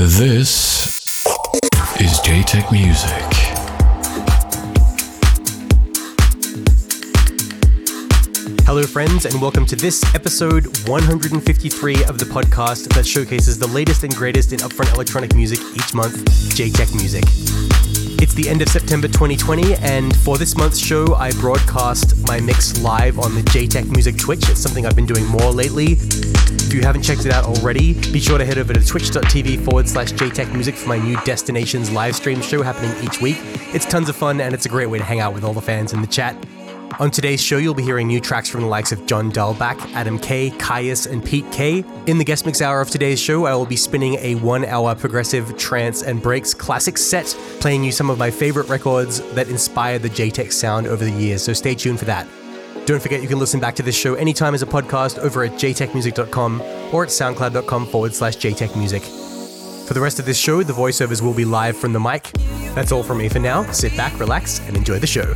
This is JTech Music. Hello, friends, and welcome to this episode 153 of the podcast that showcases the latest and greatest in upfront electronic music each month, JTech Music. It's the end of September 2020, and for this month's show, I broadcast my mix live on the JTech Music Twitch. It's something I've been doing more lately. If you haven't checked it out already, be sure to head over to twitch.tv forward slash JTech Music for my new Destinations live stream show happening each week. It's tons of fun, and it's a great way to hang out with all the fans in the chat. On today's show, you'll be hearing new tracks from the likes of John Dahlback, Adam K, Caius, and Pete K. In the guest mix hour of today's show, I will be spinning a one hour progressive, trance, and breaks classic set, playing you some of my favorite records that inspired the JTech sound over the years, so stay tuned for that. Don't forget you can listen back to this show anytime as a podcast over at jtechmusic.com or at soundcloud.com forward slash jtechmusic. For the rest of this show, the voiceovers will be live from the mic. That's all from me for now. Sit back, relax, and enjoy the show.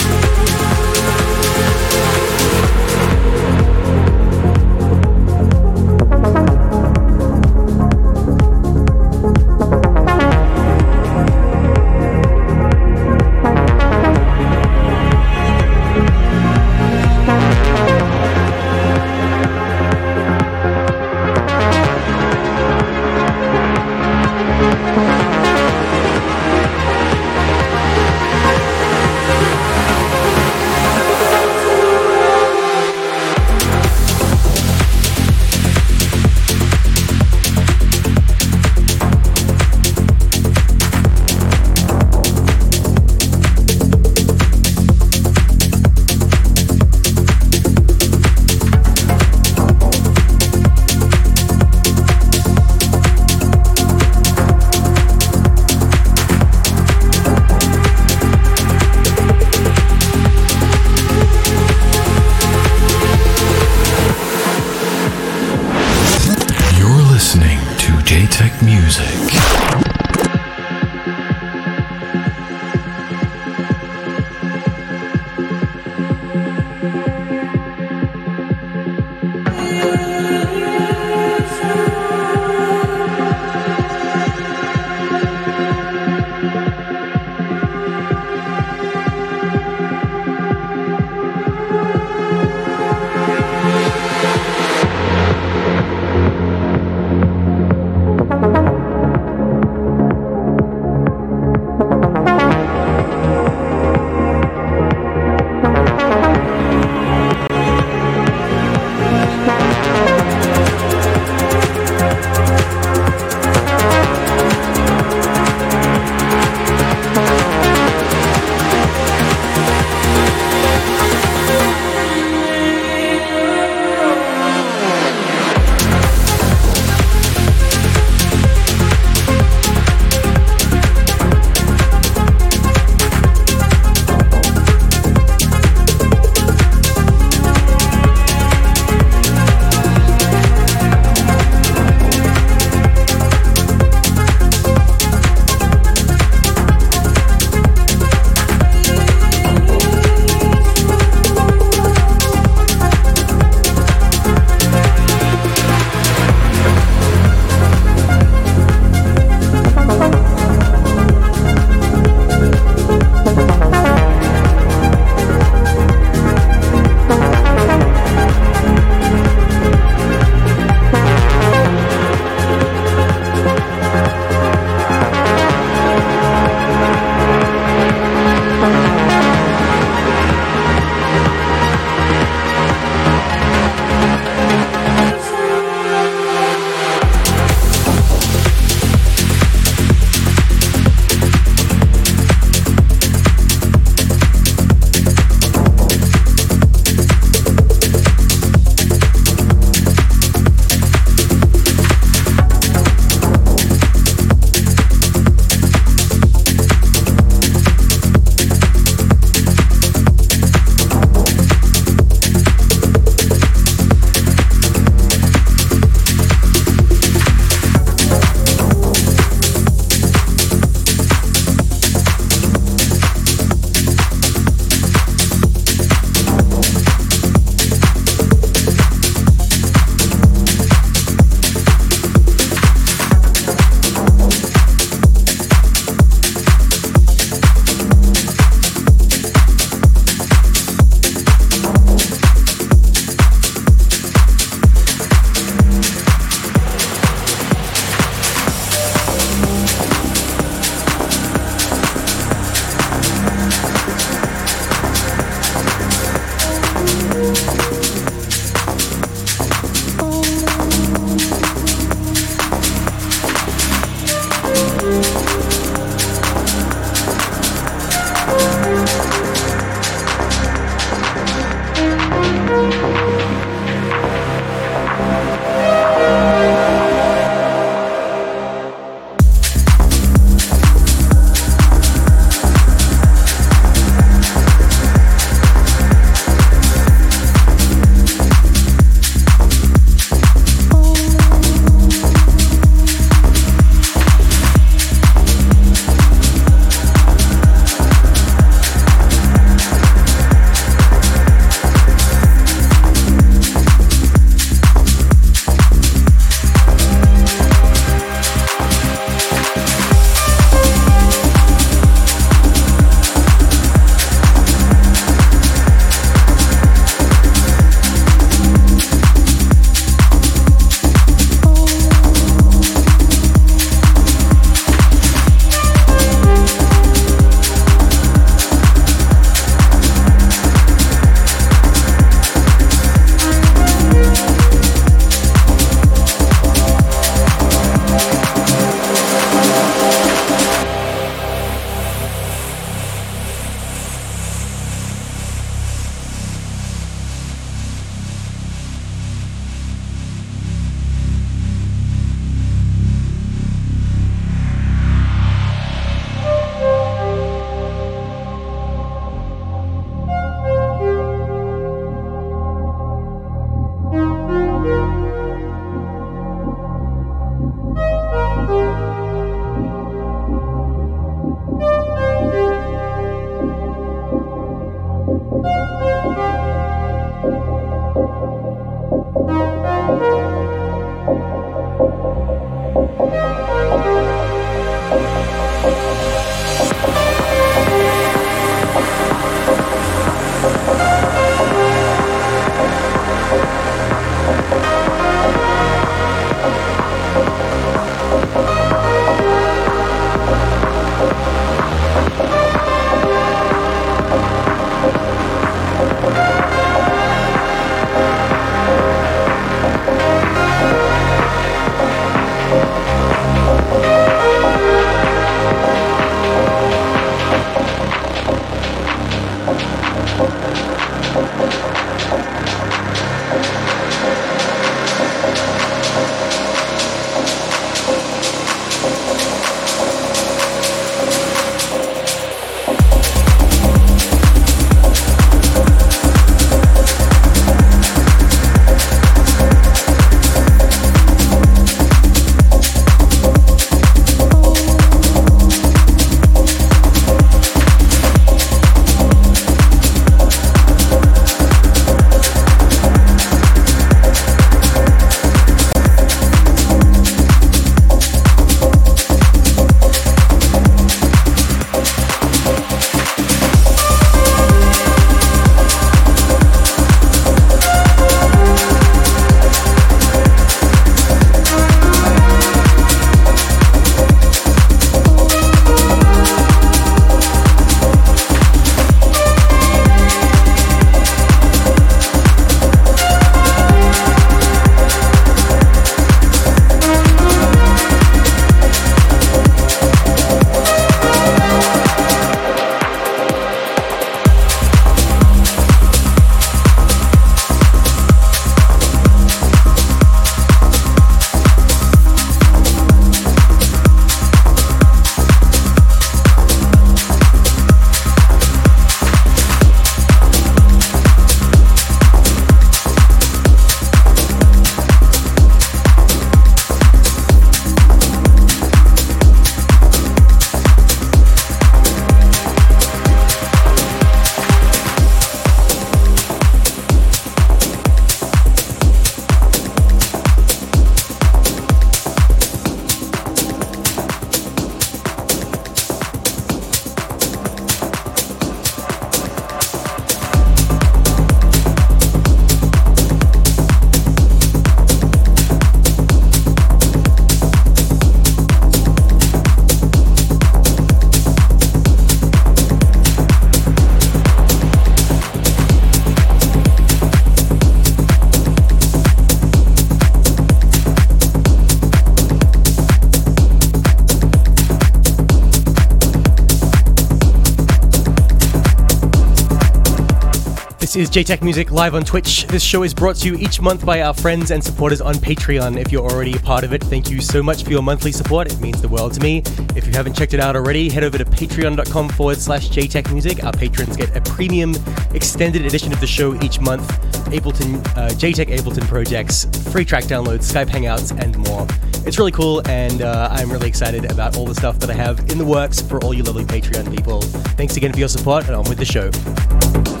Is JTech Music live on Twitch. This show is brought to you each month by our friends and supporters on Patreon. If you're already a part of it, thank you so much for your monthly support. It means the world to me. If you haven't checked it out already, head over to patreon.com forward slash JTech Music. Our patrons get a premium extended edition of the show each month, Ableton, uh, JTech Ableton projects, free track downloads, Skype Hangouts, and more. It's really cool, and uh, I'm really excited about all the stuff that I have in the works for all you lovely Patreon people. Thanks again for your support, and on with the show.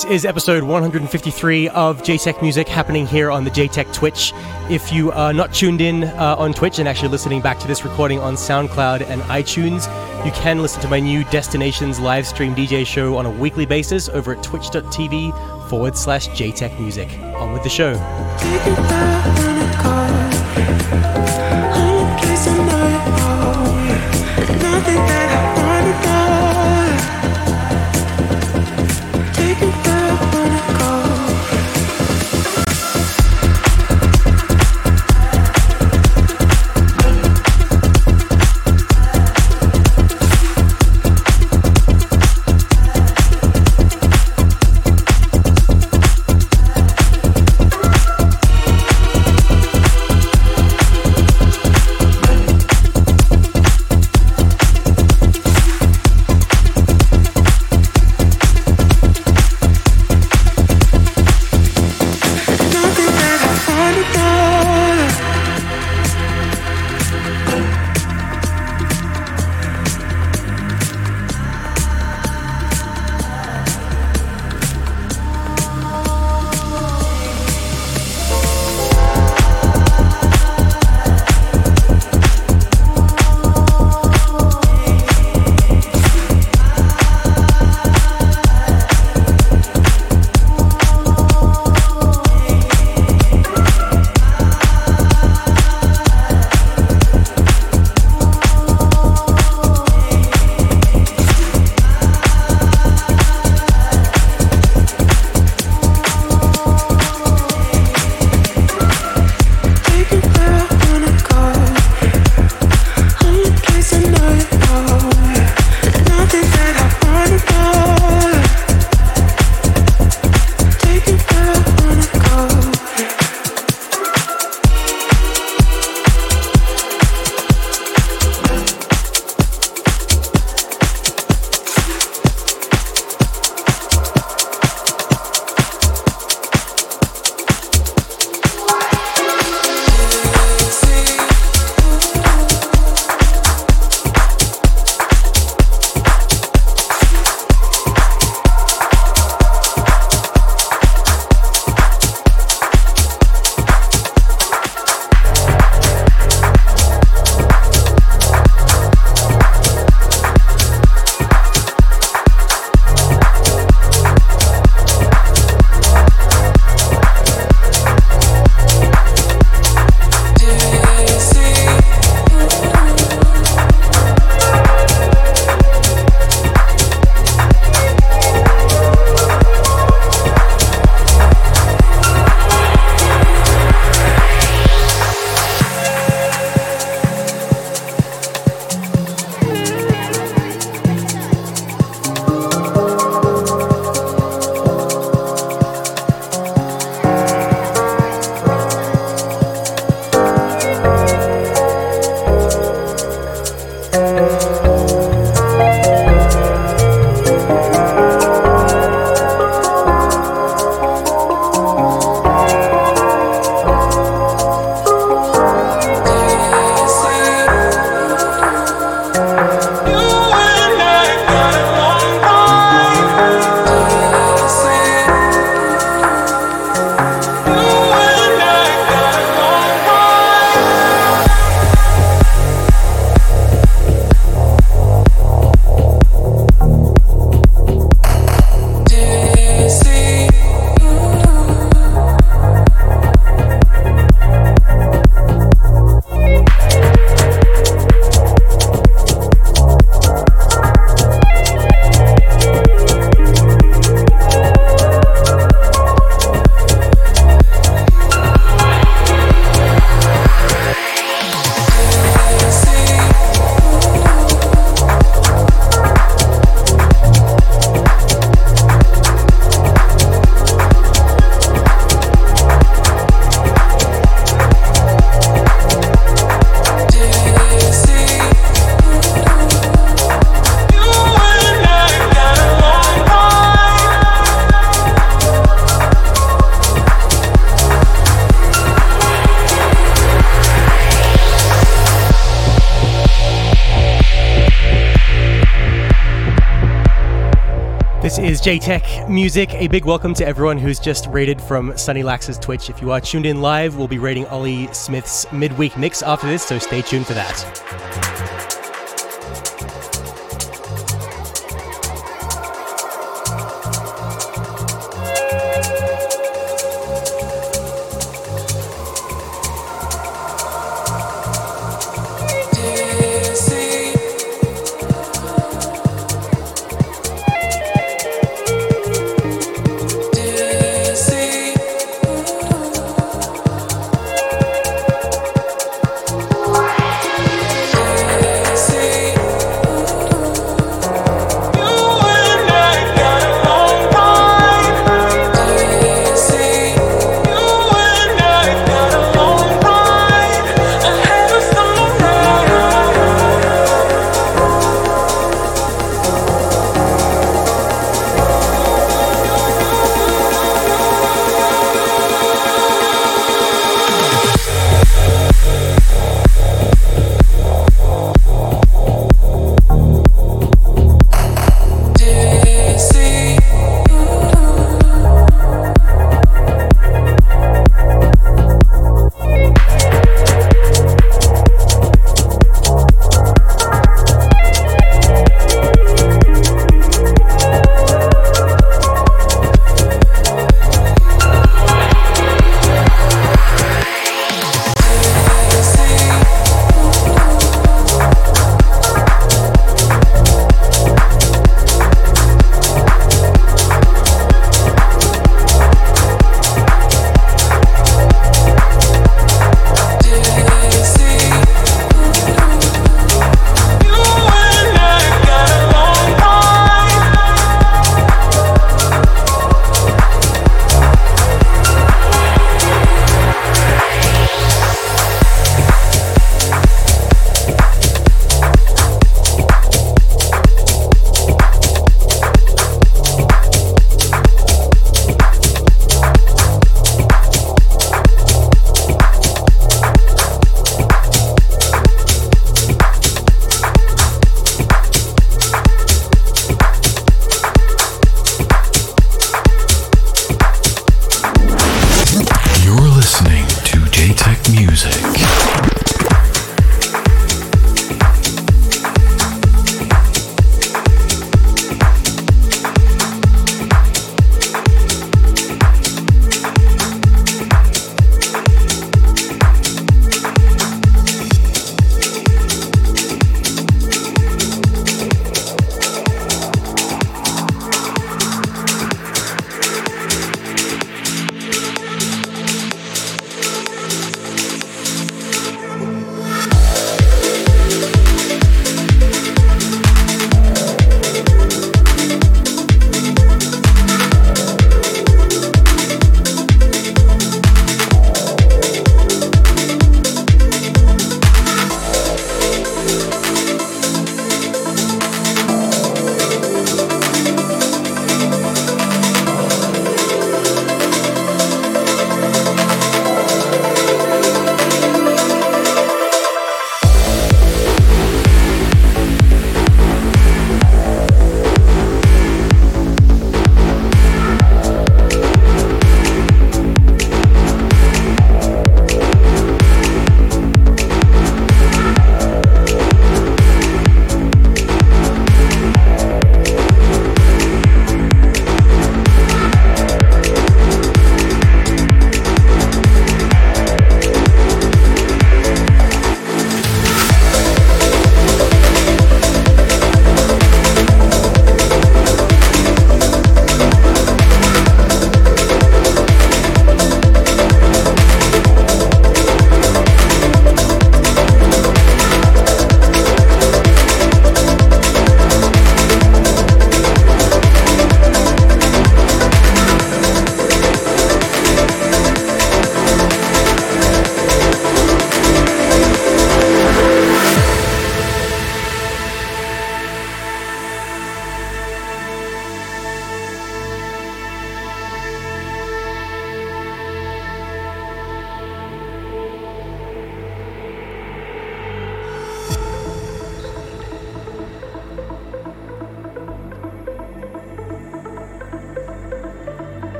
This is episode 153 of JTech Music happening here on the JTech Twitch. If you are not tuned in uh, on Twitch and actually listening back to this recording on SoundCloud and iTunes, you can listen to my new Destinations live stream DJ show on a weekly basis over at twitch.tv forward slash JTech Music. On with the show. Is J Tech Music. A big welcome to everyone who's just rated from Sunny Lax's Twitch. If you are tuned in live, we'll be rating Ollie Smith's midweek mix after this, so stay tuned for that.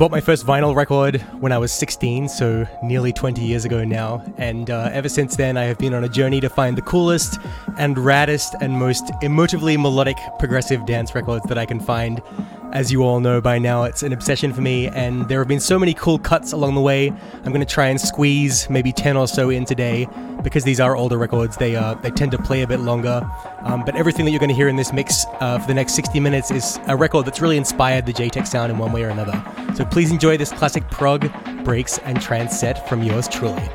Bought my first vinyl record when I was 16, so nearly 20 years ago now, and uh, ever since then I have been on a journey to find the coolest and raddest and most emotively melodic progressive dance records that I can find. As you all know by now, it's an obsession for me, and there have been so many cool cuts along the way. I'm going to try and squeeze maybe 10 or so in today because these are older records. They uh, they tend to play a bit longer. Um, but everything that you're going to hear in this mix uh, for the next 60 minutes is a record that's really inspired the JTech sound in one way or another. So please enjoy this classic prog, breaks, and trance set from yours truly.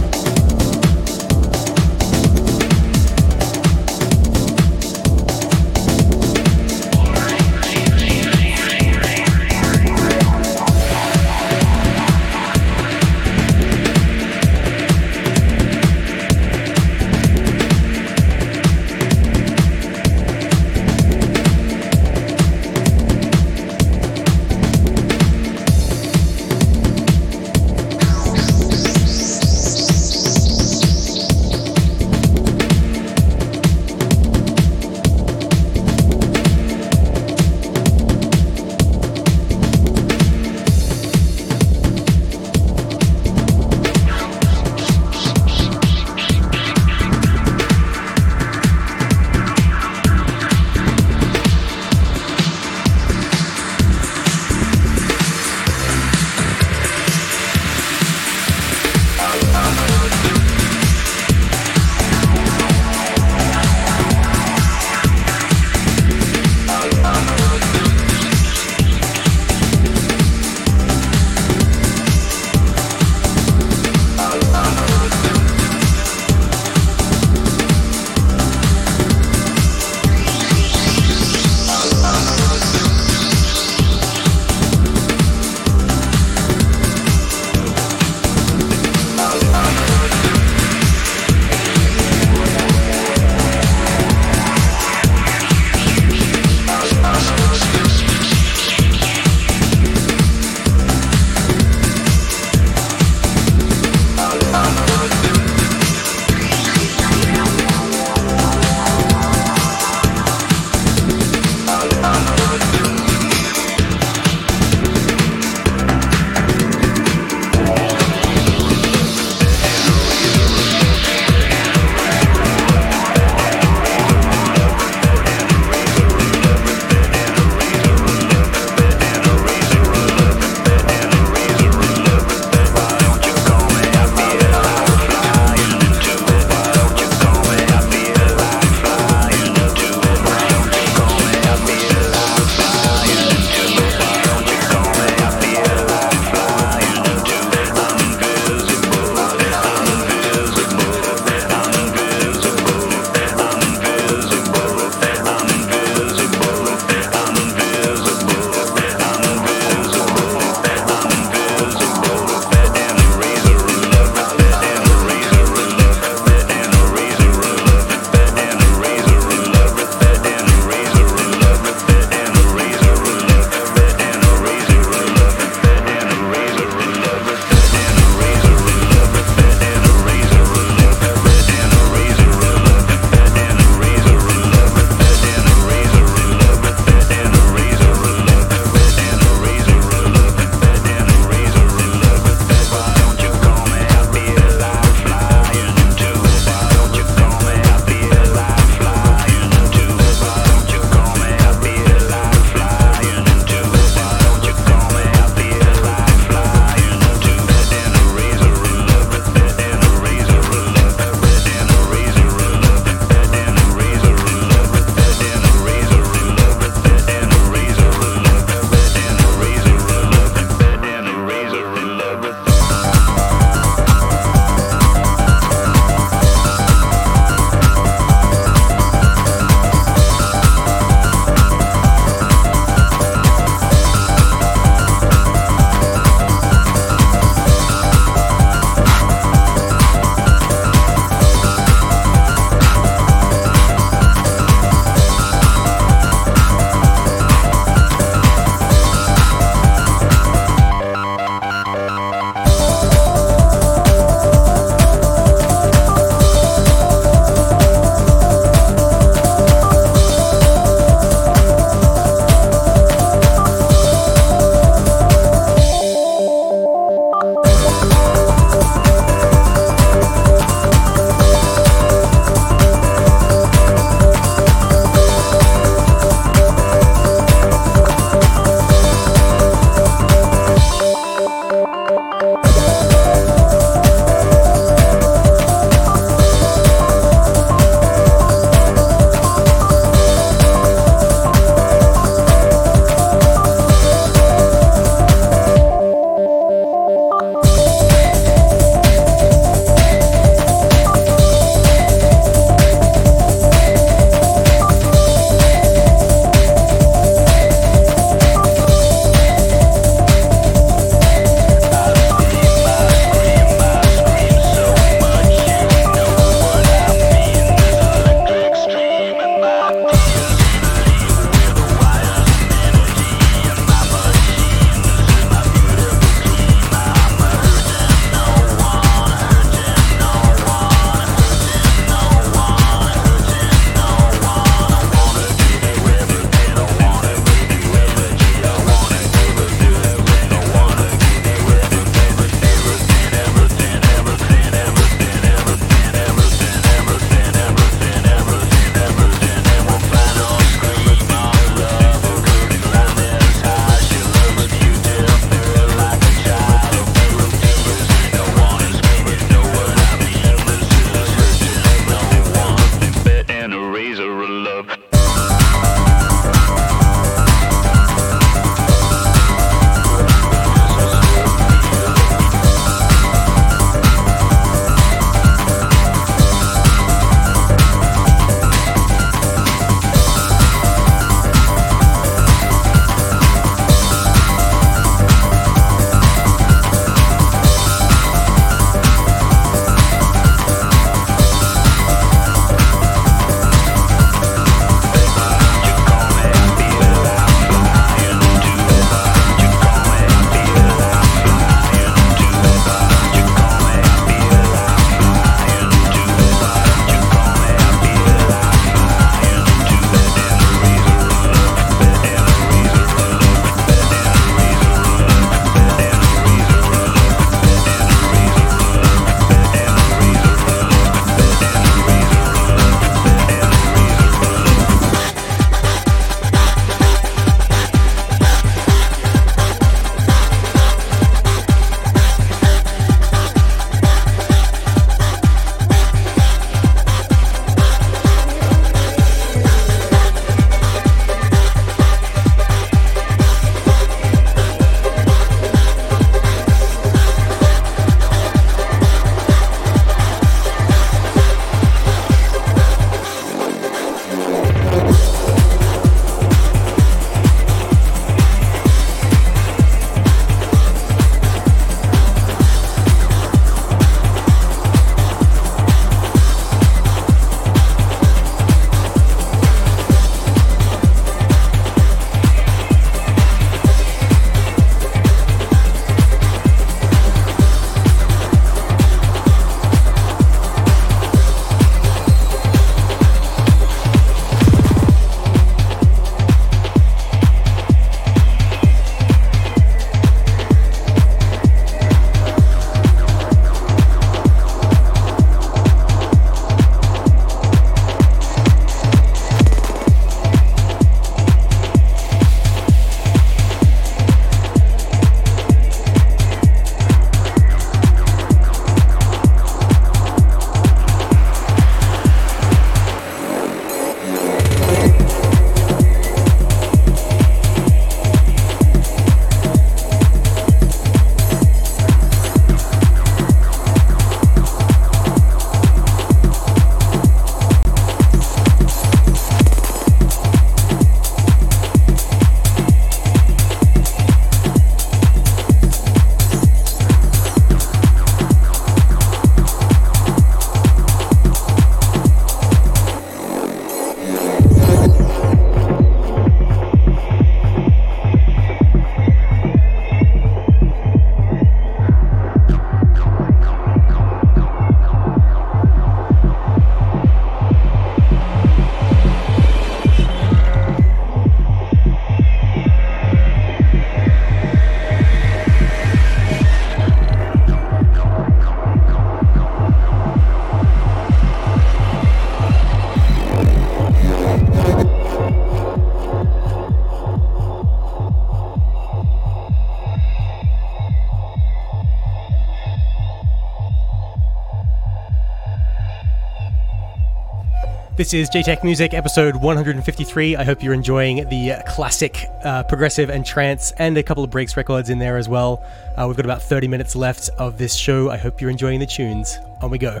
This is JTech Music, episode 153. I hope you're enjoying the classic uh, progressive and trance and a couple of breaks records in there as well. Uh, we've got about 30 minutes left of this show. I hope you're enjoying the tunes. On we go.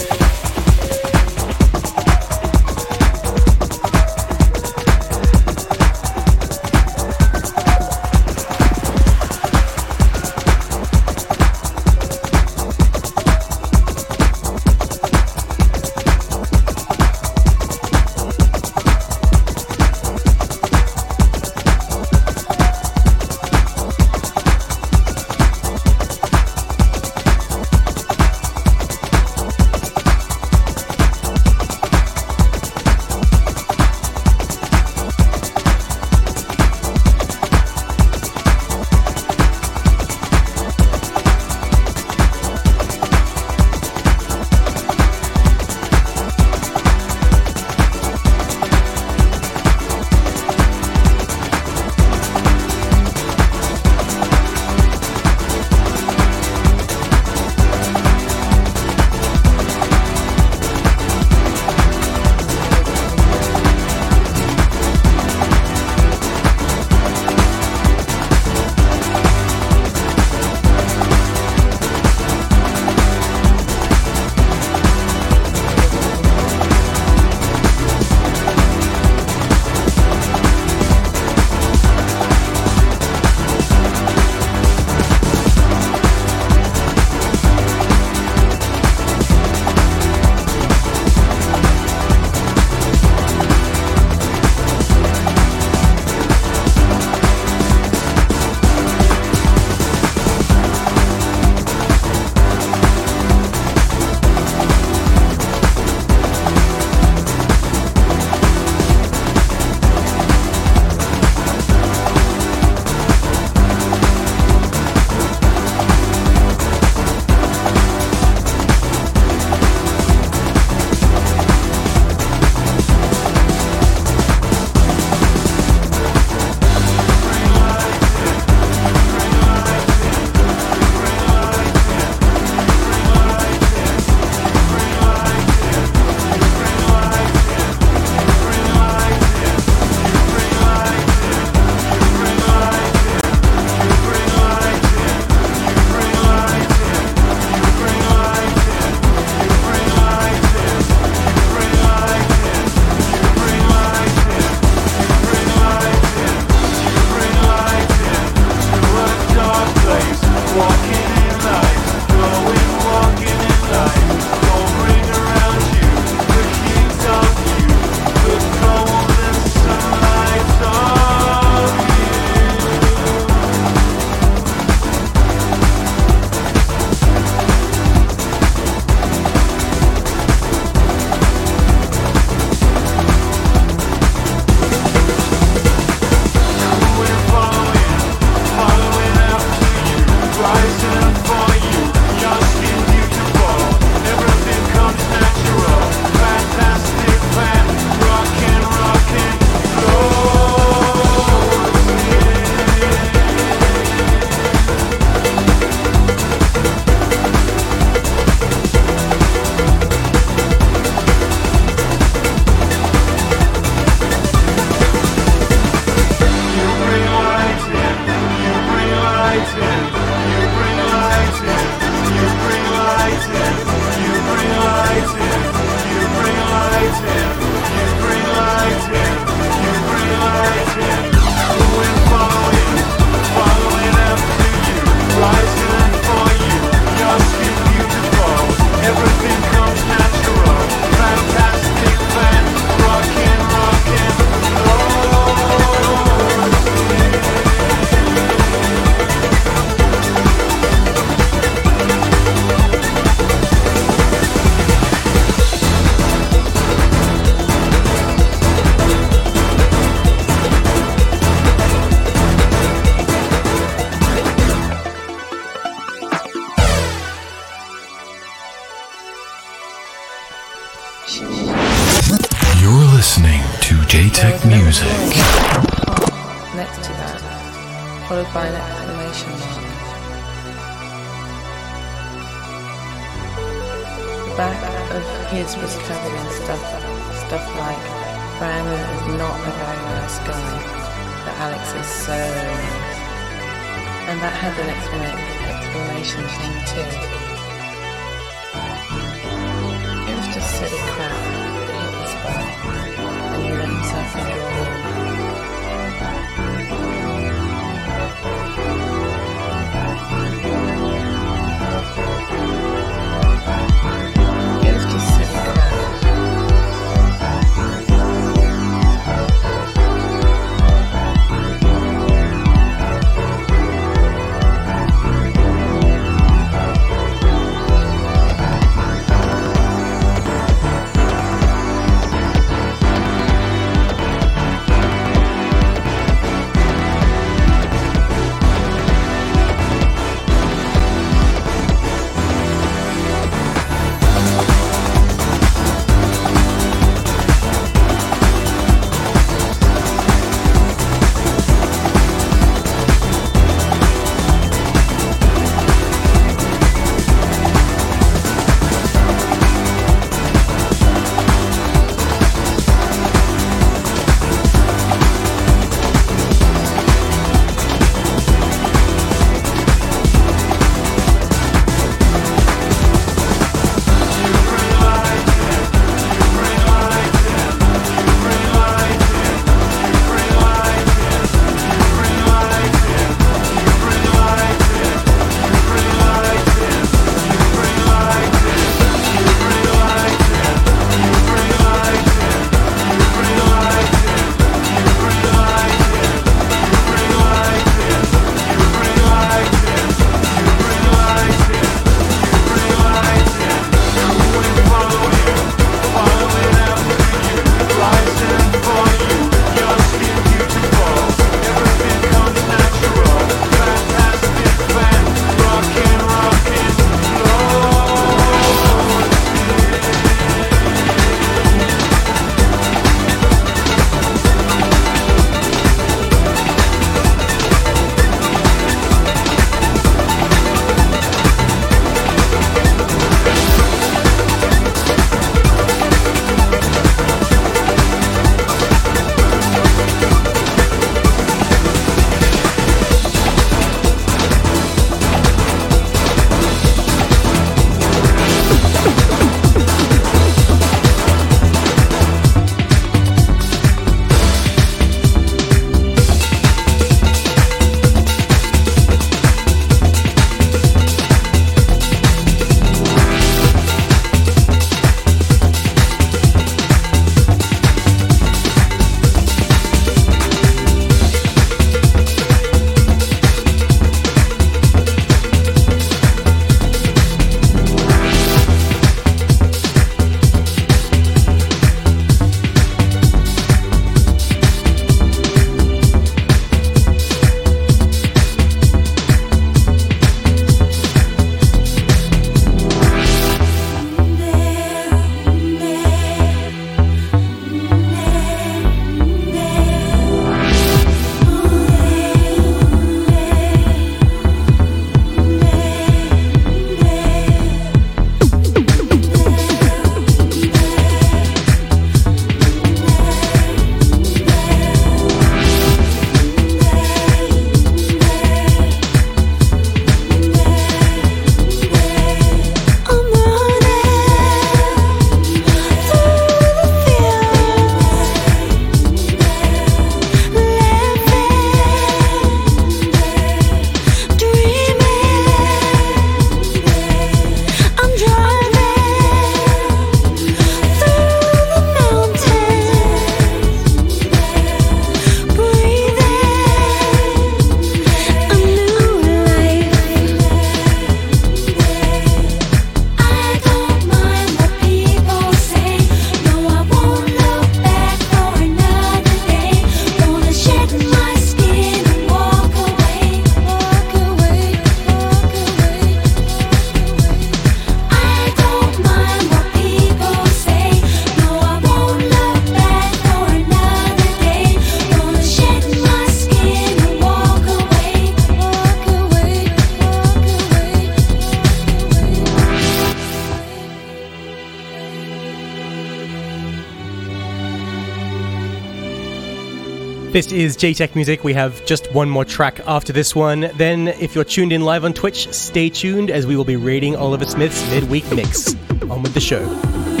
This is JTech Music. We have just one more track after this one. Then, if you're tuned in live on Twitch, stay tuned as we will be rating Oliver Smith's midweek mix. On with the show.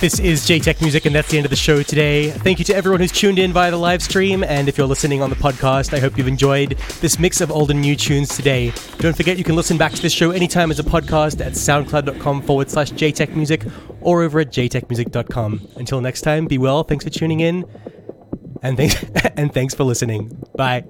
This is JTech Music, and that's the end of the show today. Thank you to everyone who's tuned in via the live stream, and if you're listening on the podcast, I hope you've enjoyed this mix of old and new tunes today. Don't forget you can listen back to this show anytime as a podcast at soundcloud.com forward slash JTech Music or over at jtechmusic.com. Until next time, be well, thanks for tuning in, and thanks, and thanks for listening. Bye.